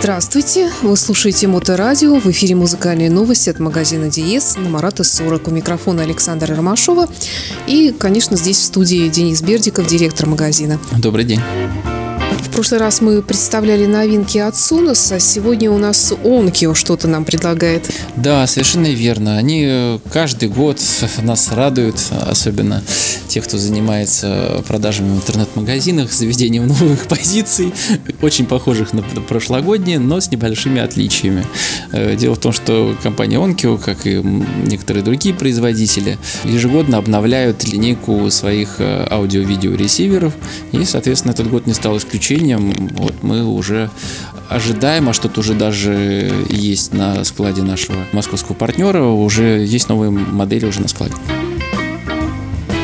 Здравствуйте! Вы слушаете Моторадио. В эфире музыкальные новости от магазина Диес на Марата 40. У микрофона Александра Ромашова. И, конечно, здесь в студии Денис Бердиков, директор магазина. Добрый день. В прошлый раз мы представляли новинки от Сунос, а сегодня у нас Онкио что-то нам предлагает. Да, совершенно верно. Они э, каждый год нас радуют, особенно те, кто занимается продажами в интернет-магазинах, заведением новых позиций, очень похожих на прошлогодние, но с небольшими отличиями. Э, дело в том, что компания Onkyo, как и некоторые другие производители, ежегодно обновляют линейку своих э, аудио-видео ресиверов, и, соответственно, этот год не стал исключением исключением вот мы уже ожидаем, а что-то уже даже есть на складе нашего московского партнера, уже есть новые модели уже на складе.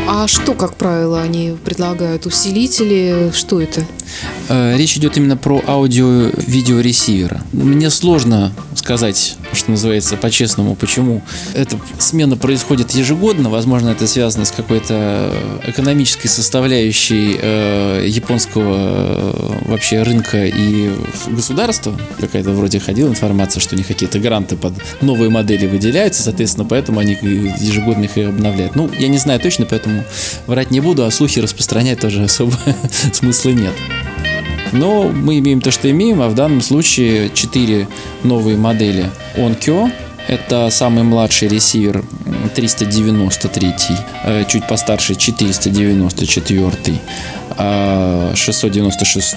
А что, как правило, они предлагают? Усилители? Что это? Э, речь идет именно про аудио-видеоресивера. Мне сложно сказать, что называется, по-честному, почему эта смена происходит ежегодно. Возможно, это связано с какой-то экономической составляющей э, японского э, вообще рынка и государства. Какая-то вроде ходила информация, что у них какие-то гранты под новые модели выделяются, соответственно, поэтому они ежегодно их и обновляют. Ну, я не знаю точно, поэтому врать не буду, а слухи распространять тоже особо смысла нет. Но мы имеем то, что имеем, а в данном случае 4 новые модели Onkyo. Это самый младший ресивер 393, э, чуть постарше 494, 696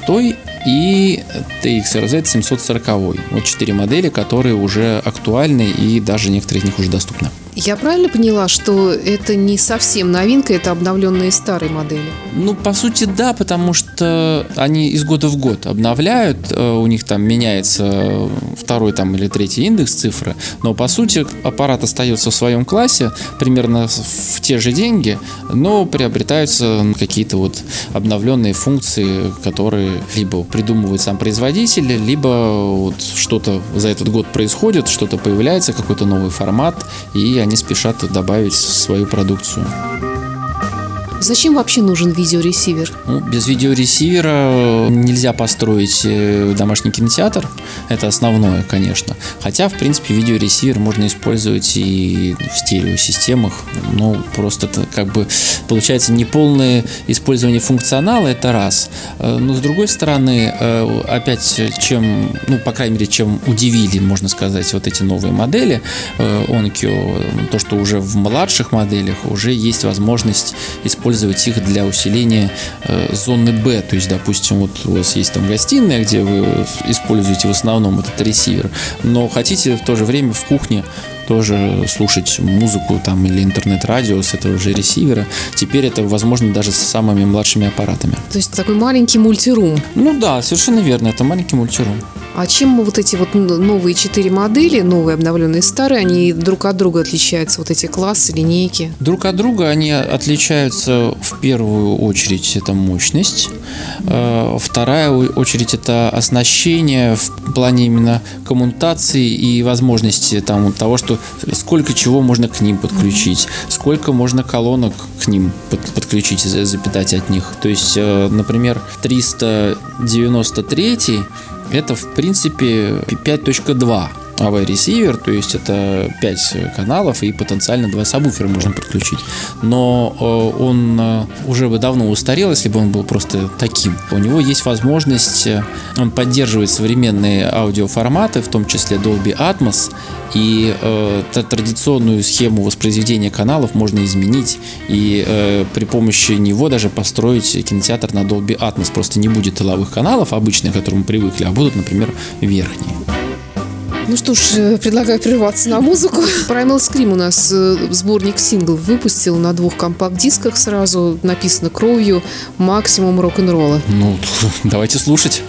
и TXRZ 740. Вот четыре модели, которые уже актуальны и даже некоторые из них уже доступны. Я правильно поняла, что это не совсем новинка, это обновленные старые модели? Ну, по сути, да, потому что они из года в год обновляют, э, у них там меняется второй там или третий индекс цифры, но по сути аппарат остается в своем классе, примерно в те же деньги, но приобретаются какие-то вот обновленные функции, которые либо придумывает сам производитель, либо вот что-то за этот год происходит, что-то появляется, какой-то новый формат, и они спешат добавить свою продукцию. Зачем вообще нужен видеоресивер? Ну, без видеоресивера нельзя построить э, домашний кинотеатр. Это основное, конечно. Хотя, в принципе, видеоресивер можно использовать и в стереосистемах. Ну, просто это как бы получается неполное использование функционала, это раз. Э, но с другой стороны, э, опять, чем, ну, по крайней мере, чем удивили, можно сказать, вот эти новые модели Onkyo, то, что уже в младших моделях уже есть возможность использовать использовать их для усиления э, зоны Б. То есть, допустим, вот у вас есть там гостиная, где вы используете в основном этот ресивер, но хотите в то же время в кухне тоже слушать музыку там или интернет-радио с этого же ресивера. Теперь это возможно даже с самыми младшими аппаратами. То есть такой маленький мультирум. Ну да, совершенно верно, это маленький мультирум. А чем вот эти вот новые четыре модели, новые, обновленные, старые, они друг от друга отличаются, вот эти классы, линейки? Друг от друга они отличаются в первую очередь это мощность, э, вторая очередь это оснащение в плане именно коммутации и возможности там, того, что сколько чего можно к ним подключить, сколько можно колонок к ним подключить, запитать от них. То есть, э, например, 393 это в принципе 5.2 AV ресивер, то есть это 5 каналов и потенциально 2 сабвуфера можно подключить. Но э, он э, уже бы давно устарел, если бы он был просто таким. У него есть возможность, э, он поддерживает современные аудиоформаты, в том числе Dolby Atmos, и э, традиционную схему воспроизведения каналов можно изменить и э, при помощи него даже построить кинотеатр на Dolby Atmos. Просто не будет тыловых каналов обычных, к которым мы привыкли, а будут, например, верхние. Ну что ж, э, предлагаю прерваться на музыку. Primal Scream у нас э, сборник синглов выпустил на двух компакт-дисках сразу. Написано кровью максимум рок-н-ролла. Ну, давайте слушать.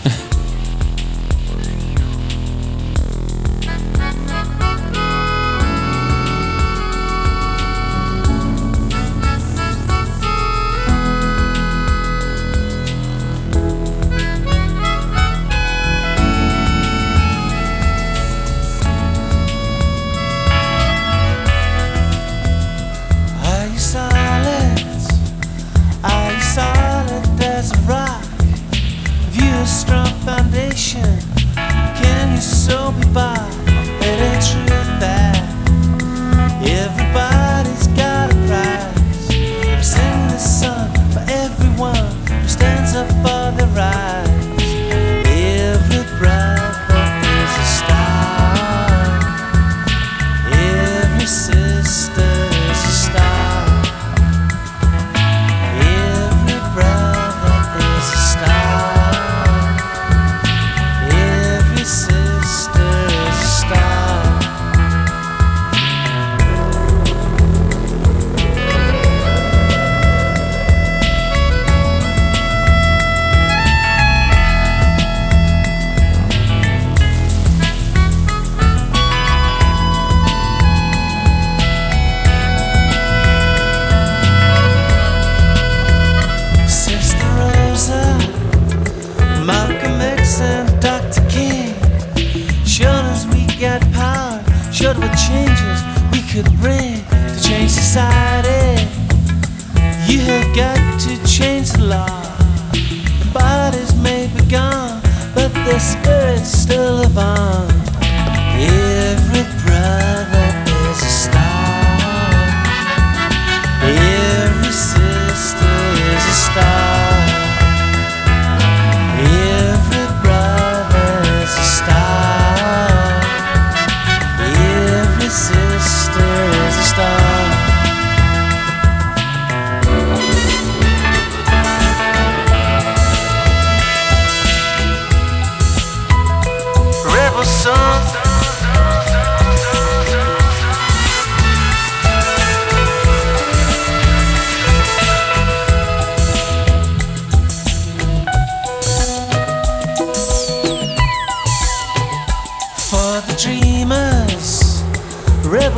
skirts still of on every breath.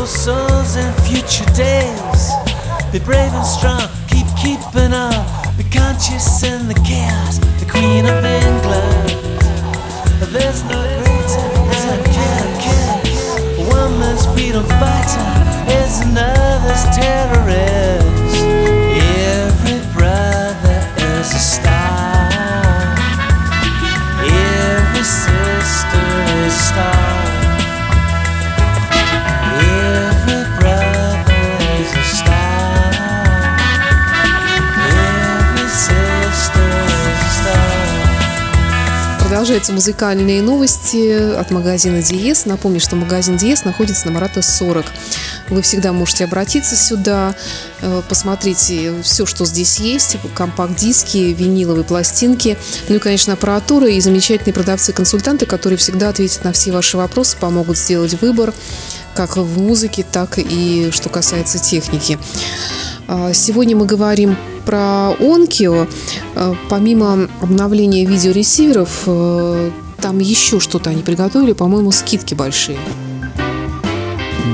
Rebel souls in future days. Be brave and strong, keep keeping up. Be conscious in the chaos, the Queen of England. There's no greater than a killer king. One man's freedom fighter is another's terrorist. Продолжаются музыкальные новости от магазина Диес. Напомню, что магазин Диес находится на Марата 40. Вы всегда можете обратиться сюда, э, посмотреть все, что здесь есть. Компакт-диски, виниловые пластинки. Ну и, конечно, аппаратура и замечательные продавцы-консультанты, которые всегда ответят на все ваши вопросы, помогут сделать выбор как в музыке, так и что касается техники. А, Сегодня мы говорим про Onkyo. Э, Помимо обновления видеоресиверов, э, там еще что-то они приготовили, по-моему, скидки большие.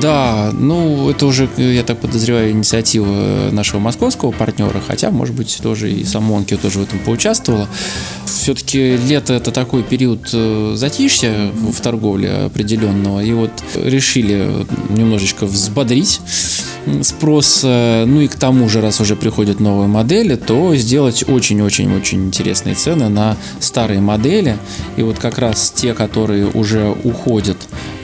Да, ну это уже, я так подозреваю, инициатива нашего московского партнера, хотя, может быть, тоже и сам Монки тоже в этом поучаствовала. Все-таки лето это такой период э, затишья в торговле определенного, и вот решили немножечко взбодрить спрос, э, ну и к тому же, раз уже приходят новые модели, то сделать очень-очень-очень интересные цены на старые модели. И вот как раз те, которые уже уходят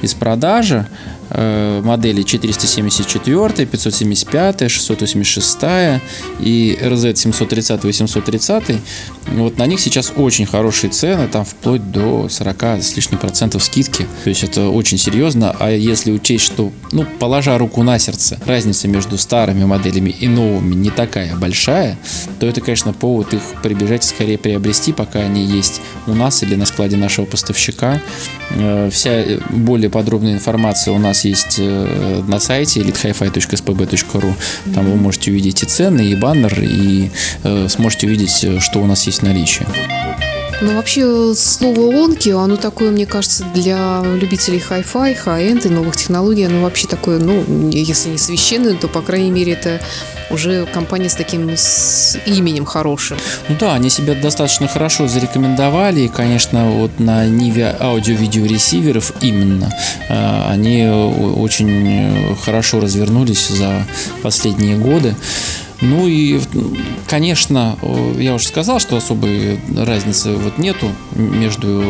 из продажи, э, модели 474, 575, 686 и RZ 730 830. Вот на них сейчас очень хорошие цены, там вплоть до 40 с лишним процентов скидки. То есть это очень серьезно. А если учесть, что, ну, положа руку на сердце, разница между старыми моделями и новыми не такая большая, то это, конечно, повод их прибежать и скорее приобрести, пока они есть у нас или на складе нашего поставщика. Э, Вся э, более подробная информация у нас есть э, на сайте elitehifi.spb.ru. Там вы можете увидеть и цены, и баннер, и сможете увидеть, что у нас есть в наличии. Ну, вообще, слово Onkyo, оно такое, мне кажется, для любителей хай-фай, хай-энд и новых технологий, оно вообще такое, ну, если не священное, то, по крайней мере, это уже компания с таким с именем хорошим. Ну да, они себя достаточно хорошо зарекомендовали, и, конечно, вот на ниве аудио-видеоресиверов именно э, они э, очень э, хорошо развернулись за последние годы. Ну и, конечно, я уже сказал, что особой разницы вот нету между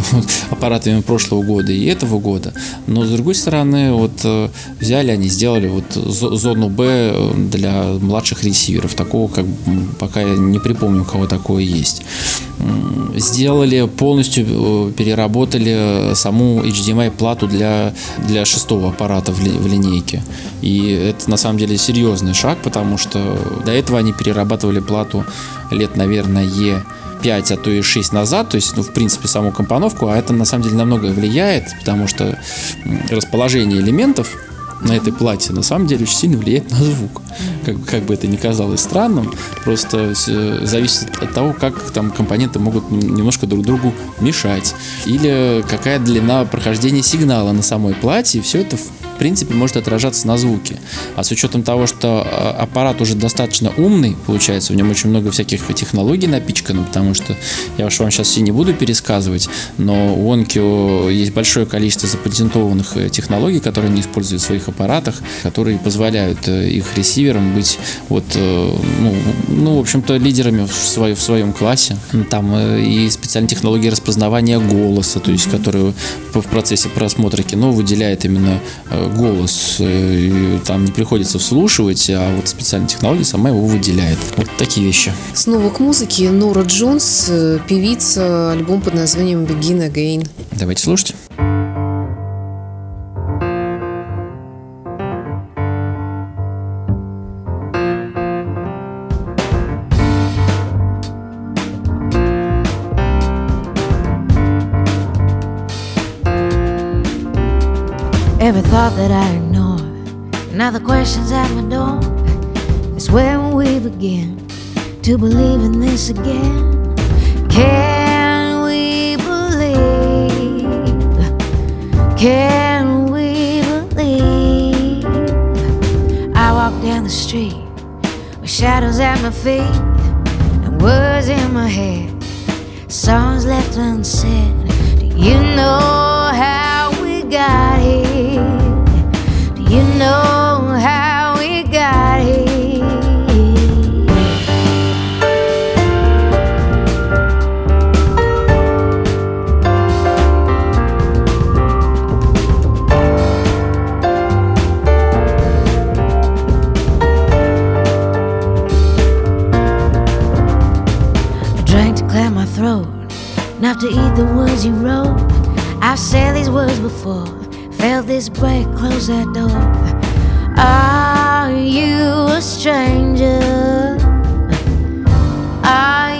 аппаратами прошлого года и этого года. Но с другой стороны, вот э, взяли они, сделали вот зо- зону Б э, для младших ресиверов. Такого как пока я не припомню, у кого такое есть. Сделали полностью, э, переработали саму HDMI плату для, для шестого аппарата в, ли- в линейке. И это на самом деле серьезный шаг, потому что до этого они перерабатывали плату лет, наверное, 5, а то и 6 назад, то есть, ну, в принципе, саму компоновку, а это на самом деле на многое влияет, потому что расположение элементов на этой плате на самом деле очень сильно влияет на звук. Как, как бы это ни казалось странным, просто с- зависит от того, как там компоненты могут немножко друг другу мешать. Или какая длина прохождения сигнала на самой плате, и все это принципе может отражаться на звуке. А с учетом того, что э, аппарат уже достаточно умный, получается, в нем очень много всяких технологий напичкано, потому что я уж вам сейчас все не буду пересказывать, но у Onkyo есть большое количество запатентованных э, технологий, которые они используют в своих аппаратах, которые позволяют э, их ресиверам быть вот, ну, ну в общем-то, лидерами в, свой, в своем классе. Там и специальные технологии распознавания голоса, то есть, которые в процессе просмотра кино выделяет именно голос. И там не приходится вслушивать, а вот специальная технология сама его выделяет. Вот такие вещи. Снова к музыке. Нора Джонс, э, певица, альбом под названием Begin Again. Давайте слушать. Now the questions at my door. It's where we begin to believe in this again. Can we believe? Can we believe? I walk down the street with shadows at my feet and words in my head, songs left unsaid. Do you know how we got here? Do you know eat the words you wrote. I've said these words before, felt this break, close that door. Are you a stranger? Are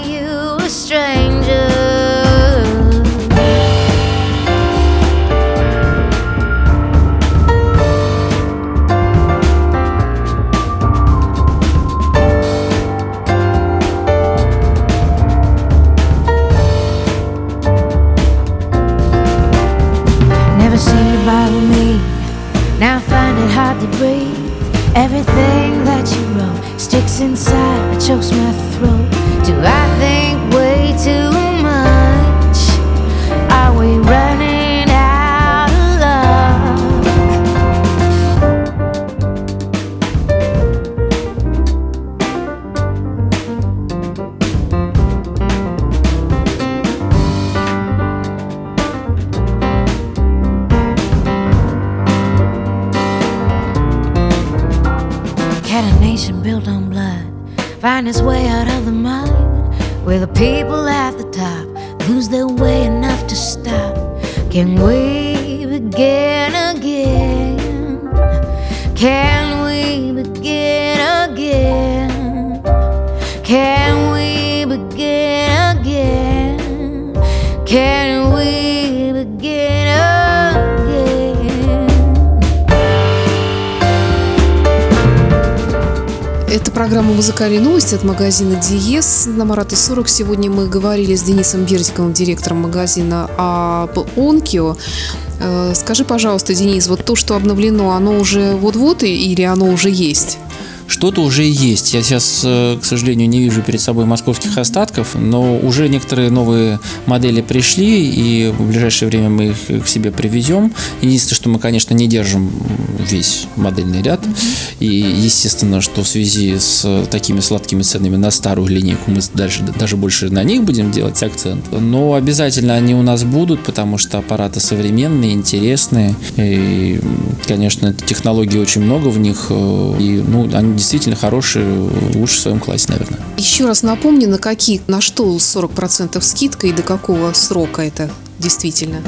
To bother me. Now I find it hard to breathe. Everything that you wrote sticks inside, chokes my throat. Do I think way too Can we программа «Музыкальные новости» от магазина «Диез» на Марата 40. Сегодня мы говорили с Денисом Бердиковым, директором магазина об Онкио. Э, Скажи, пожалуйста, Денис, вот то, что обновлено, оно уже вот-вот или оно уже есть? Что-то уже есть. Я сейчас, э, к сожалению, не вижу перед собой московских остатков, но уже некоторые новые модели пришли, и в ближайшее время мы их к себе привезем. Единственное, что мы, конечно, не держим весь модельный ряд. И, естественно, что в связи с такими сладкими ценами на старую линейку мы дальше, даже больше на них будем делать акцент. Но обязательно они у нас будут, потому что аппараты современные, интересные. И, конечно, технологий очень много в них. э, И ну, они действительно хорошие, лучше в своем классе, наверное. Еще раз напомни, на какие, на что 40% скидка и до какого срока это действительно?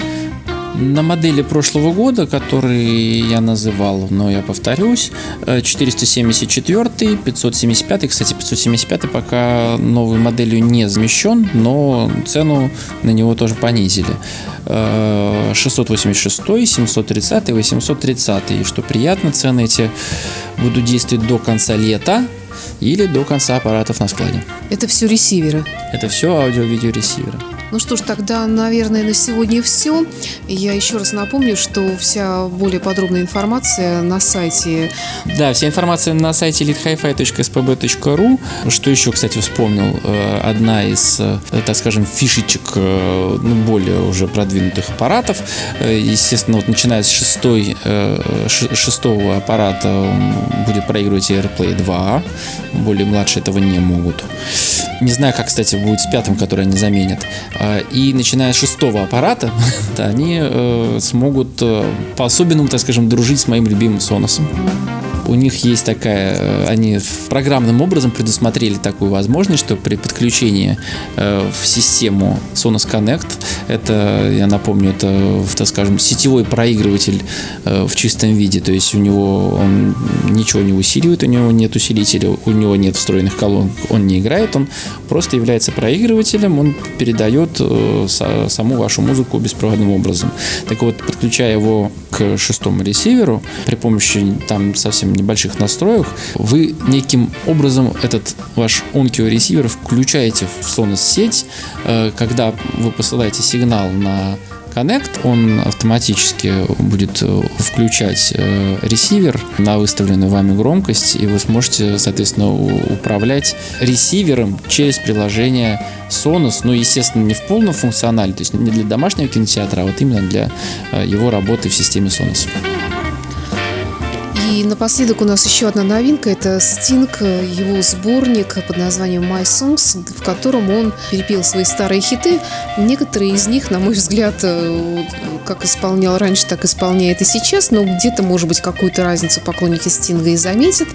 На модели прошлого года, которые я называл, но я повторюсь, э, 474, 575, кстати, 575 пока новой моделью не замещен, но цену на него тоже понизили. Э, 686, 730, 830. И что приятно, цены эти будут действовать до конца лета или до конца аппаратов на складе. Это все ресиверы. Это все аудио-видеоресиверы. Ну что ж, тогда, наверное, на сегодня все. Я еще раз напомню, что вся более подробная информация на сайте. Да, вся информация на сайте elitehifi.spb.ru. Что еще, кстати, вспомнил, э, одна из, э, так скажем, фишечек э, ну, более уже продвинутых аппаратов. Естественно, вот начиная с шестой, шестого аппарата будет проигрывать AirPlay 2. Более младшие этого не могут. Не знаю, как, кстати, будет с пятым, который они заменят. А, и начиная с шестого аппарата, они э, смогут э, по-особенному, так скажем, дружить с моим любимым Соносом. У них есть такая, э, они программным образом предусмотрели такую возможность, что при подключении э, в систему Sonos Connect, это, я напомню, это, так скажем, сетевой проигрыватель э, в чистом виде, то есть у него он ничего не усиливает, у него нет усилителя, у него нет встроенных колонок, он не играет, он просто является проигрывателем, он передает саму вашу музыку беспроводным образом. Так вот, подключая его к шестому ресиверу при помощи там совсем небольших настроек, вы неким образом этот ваш Onkyo ресивер включаете в Sonos сеть, э, когда вы посылаете сигнал на Connect, он автоматически будет э, включать э, ресивер на выставленную вами громкость, и вы сможете, соответственно, управлять ресивером через приложение Sonos, ну, естественно, не в полном функционале, то есть не для домашнего кинотеатра, а вот именно для его работы в системе Sonos. И напоследок у нас еще одна новинка. Это Стинг, его сборник под названием My Songs, в котором он перепел свои старые хиты. Некоторые из них, на мой взгляд, э, как исполнял раньше, так исполняет и сейчас, но где-то, может быть, какую-то разницу поклонники Стинга и заметят.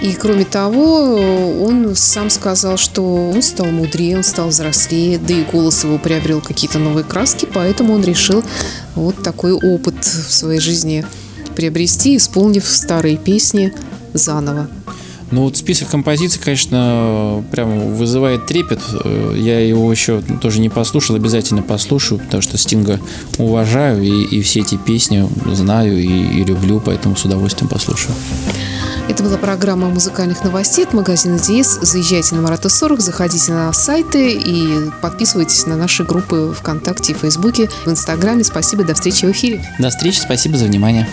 И кроме того, он сам сказал, что он стал мудрее, он стал взрослее, да и голос его приобрел какие-то новые краски, поэтому он решил вот такой опыт в своей жизни приобрести, исполнив старые песни заново. Ну вот список композиций, конечно, прям вызывает трепет. Э, я его еще тоже не послушал, обязательно послушаю, потому что Стинга уважаю и, и все эти песни знаю и, и люблю, поэтому с удовольствием послушаю. Это была программа музыкальных новостей от магазина Диес. Заезжайте на Марата 40, заходите на сайты и подписывайтесь на наши группы ВКонтакте и Фейсбуке, в Инстаграме. Спасибо, до встречи в эфире. До встречи, спасибо за внимание.